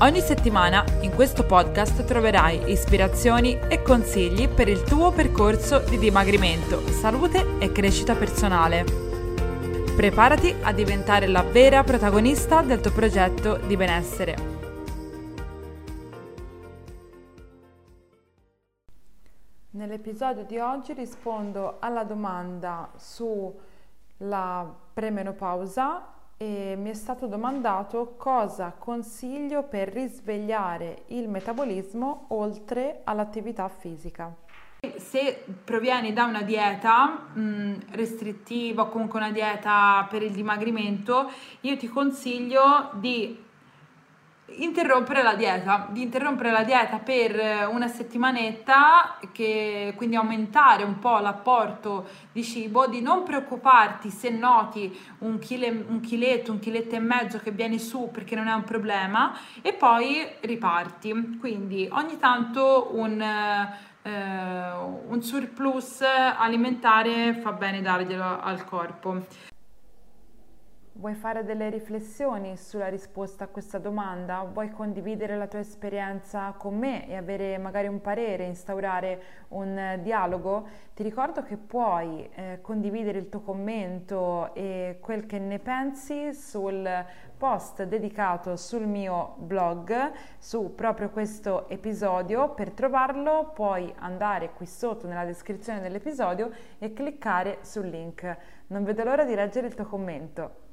Ogni settimana in questo podcast troverai ispirazioni e consigli per il tuo percorso di dimagrimento, salute e crescita personale. Preparati a diventare la vera protagonista del tuo progetto di benessere. Nell'episodio di oggi rispondo alla domanda sulla premenopausa e mi è stato domandato cosa consiglio per risvegliare il metabolismo oltre all'attività fisica. Se provieni da una dieta mh, restrittiva o comunque una dieta per il dimagrimento, io ti consiglio di interrompere la dieta, di interrompere la dieta per una settimanetta, che, quindi aumentare un po' l'apporto di cibo, di non preoccuparti se noti un, chile, un chiletto, un chiletto e mezzo che vieni su perché non è un problema e poi riparti. Quindi ogni tanto un, eh, un surplus alimentare fa bene darglielo al corpo. Vuoi fare delle riflessioni sulla risposta a questa domanda? Vuoi condividere la tua esperienza con me e avere magari un parere, instaurare un dialogo? Ti ricordo che puoi eh, condividere il tuo commento e quel che ne pensi sul post dedicato sul mio blog su proprio questo episodio. Per trovarlo puoi andare qui sotto nella descrizione dell'episodio e cliccare sul link. Non vedo l'ora di leggere il tuo commento.